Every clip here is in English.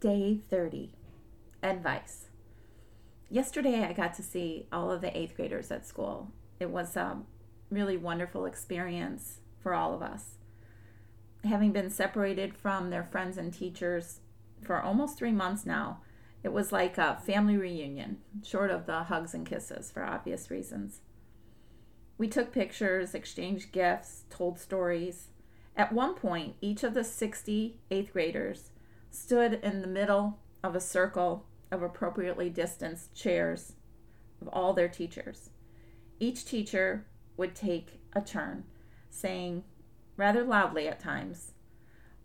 Day 30 Advice. Yesterday, I got to see all of the eighth graders at school. It was a really wonderful experience for all of us. Having been separated from their friends and teachers for almost three months now, it was like a family reunion, short of the hugs and kisses for obvious reasons. We took pictures, exchanged gifts, told stories. At one point, each of the 60 eighth graders stood in the middle of a circle of appropriately distanced chairs of all their teachers. Each teacher would take a turn saying, rather loudly at times,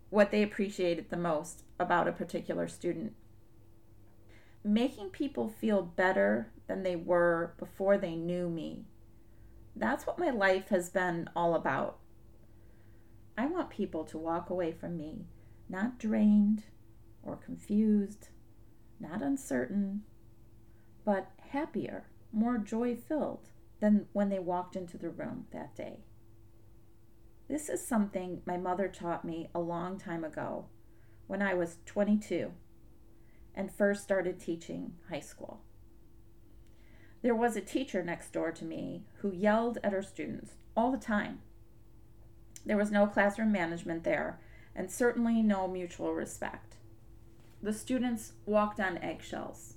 what they appreciated the most about a particular student. Making people feel better than they were before they knew me. That's what my life has been all about. I want people to walk away from me not drained or confused, not uncertain, but happier, more joy filled than when they walked into the room that day. This is something my mother taught me a long time ago when I was 22 and first started teaching high school. There was a teacher next door to me who yelled at her students all the time. There was no classroom management there, and certainly no mutual respect. The students walked on eggshells.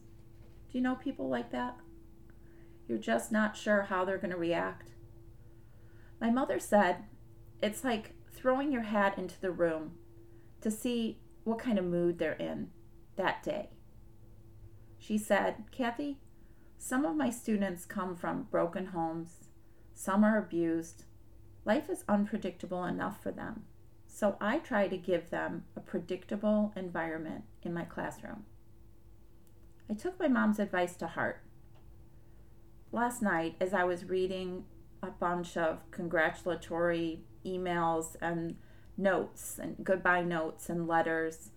Do you know people like that? You're just not sure how they're going to react. My mother said it's like throwing your hat into the room to see what kind of mood they're in that day. She said, Kathy, some of my students come from broken homes, some are abused. Life is unpredictable enough for them. So I try to give them a predictable environment in my classroom. I took my mom's advice to heart. Last night, as I was reading a bunch of congratulatory emails and notes and goodbye notes and letters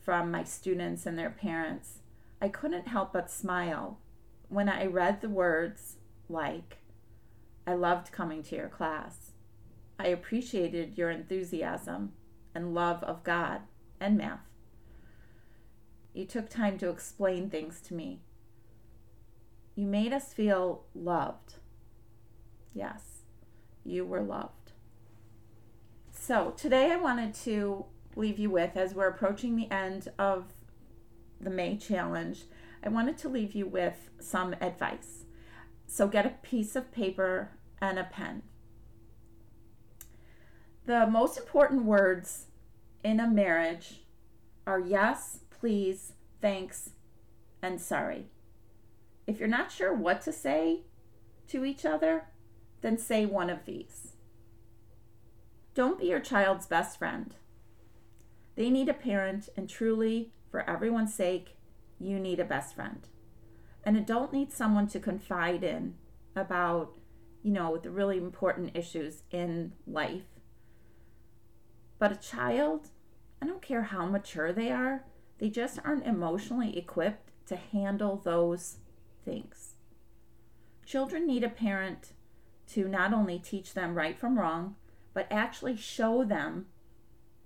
from my students and their parents, I couldn't help but smile when I read the words like, I loved coming to your class. I appreciated your enthusiasm and love of God and math. You took time to explain things to me. You made us feel loved. Yes, you were loved. So, today I wanted to leave you with, as we're approaching the end of the May challenge, I wanted to leave you with some advice. So, get a piece of paper and a pen. The most important words in a marriage are yes, please, thanks, and sorry. If you're not sure what to say to each other, then say one of these. Don't be your child's best friend. They need a parent, and truly, for everyone's sake, you need a best friend. An adult needs someone to confide in about, you know, the really important issues in life but a child, I don't care how mature they are, they just aren't emotionally equipped to handle those things. Children need a parent to not only teach them right from wrong, but actually show them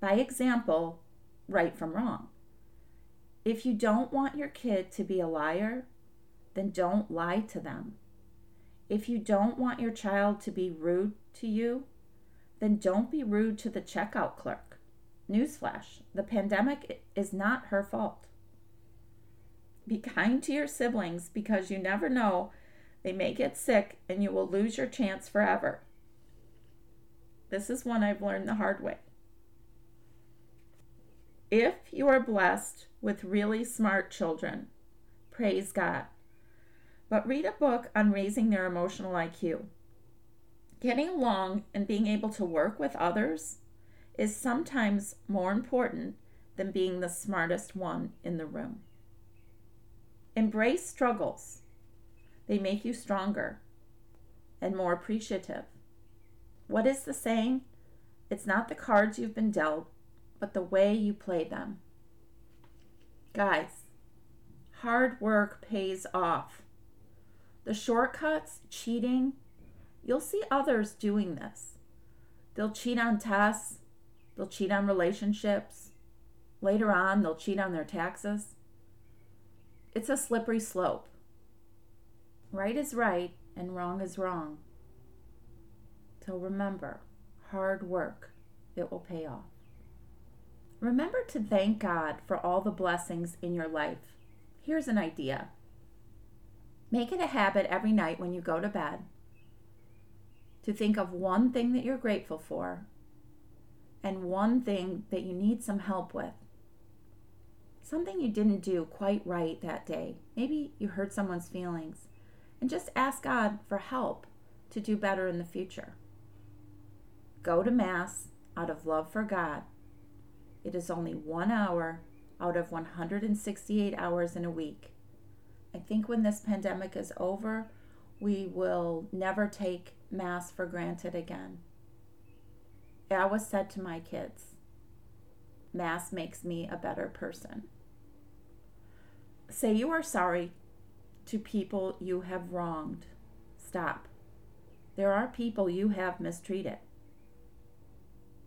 by example right from wrong. If you don't want your kid to be a liar, then don't lie to them. If you don't want your child to be rude to you, then don't be rude to the checkout clerk. Newsflash the pandemic is not her fault. Be kind to your siblings because you never know, they may get sick and you will lose your chance forever. This is one I've learned the hard way. If you are blessed with really smart children, praise God. But read a book on raising their emotional IQ. Getting along and being able to work with others is sometimes more important than being the smartest one in the room. Embrace struggles, they make you stronger and more appreciative. What is the saying? It's not the cards you've been dealt, but the way you play them. Guys, hard work pays off. The shortcuts, cheating, You'll see others doing this. They'll cheat on tests, they'll cheat on relationships, Later on, they'll cheat on their taxes. It's a slippery slope. Right is right and wrong is wrong. So remember, hard work, it will pay off. Remember to thank God for all the blessings in your life. Here's an idea make it a habit every night when you go to bed to think of one thing that you're grateful for and one thing that you need some help with. Something you didn't do quite right that day. Maybe you hurt someone's feelings. And just ask God for help to do better in the future. Go to Mass out of love for God. It is only one hour out of 168 hours in a week. I think when this pandemic is over, we will never take Mass for granted again. I always said to my kids, Mass makes me a better person. Say you are sorry to people you have wronged. Stop. There are people you have mistreated,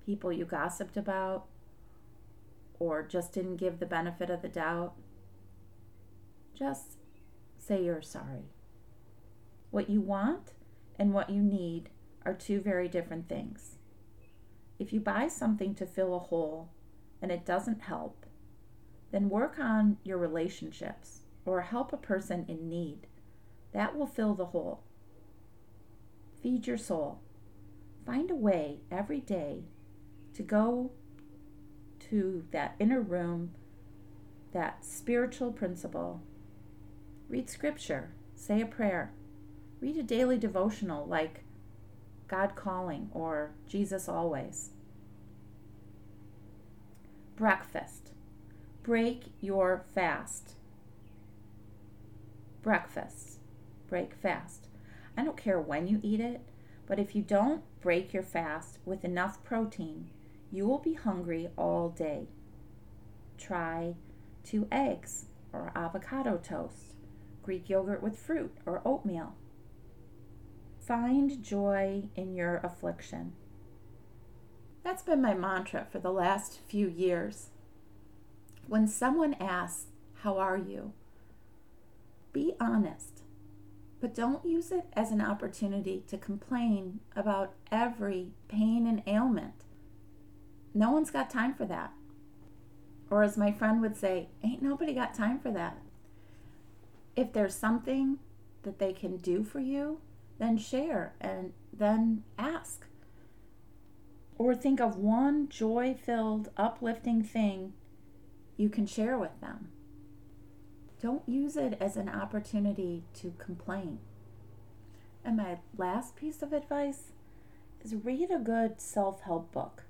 people you gossiped about, or just didn't give the benefit of the doubt. Just say you're sorry. What you want and what you need are two very different things. If you buy something to fill a hole and it doesn't help, then work on your relationships or help a person in need. That will fill the hole. Feed your soul. Find a way every day to go to that inner room, that spiritual principle. Read scripture, say a prayer, read a daily devotional like God Calling or Jesus Always. Breakfast. Break your fast. Breakfast. Break fast. I don't care when you eat it, but if you don't break your fast with enough protein, you will be hungry all day. Try two eggs or avocado toast, Greek yogurt with fruit or oatmeal. Find joy in your affliction. That's been my mantra for the last few years. When someone asks, How are you? be honest, but don't use it as an opportunity to complain about every pain and ailment. No one's got time for that. Or, as my friend would say, ain't nobody got time for that. If there's something that they can do for you, then share and then ask. Or think of one joy filled, uplifting thing you can share with them. Don't use it as an opportunity to complain. And my last piece of advice is read a good self help book.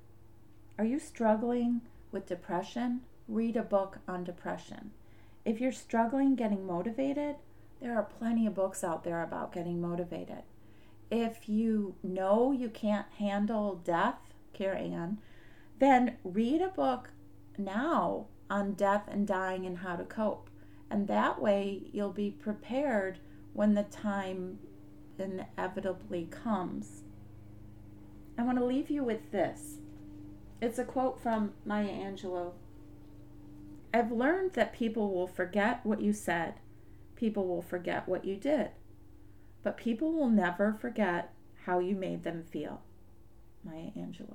Are you struggling with depression? Read a book on depression. If you're struggling getting motivated, there are plenty of books out there about getting motivated. If you know you can't handle death, Carrie Ann, then read a book now on death and dying and how to cope. And that way you'll be prepared when the time inevitably comes. I want to leave you with this. It's a quote from Maya Angelou. I've learned that people will forget what you said, people will forget what you did, but people will never forget how you made them feel. Maya Angelou.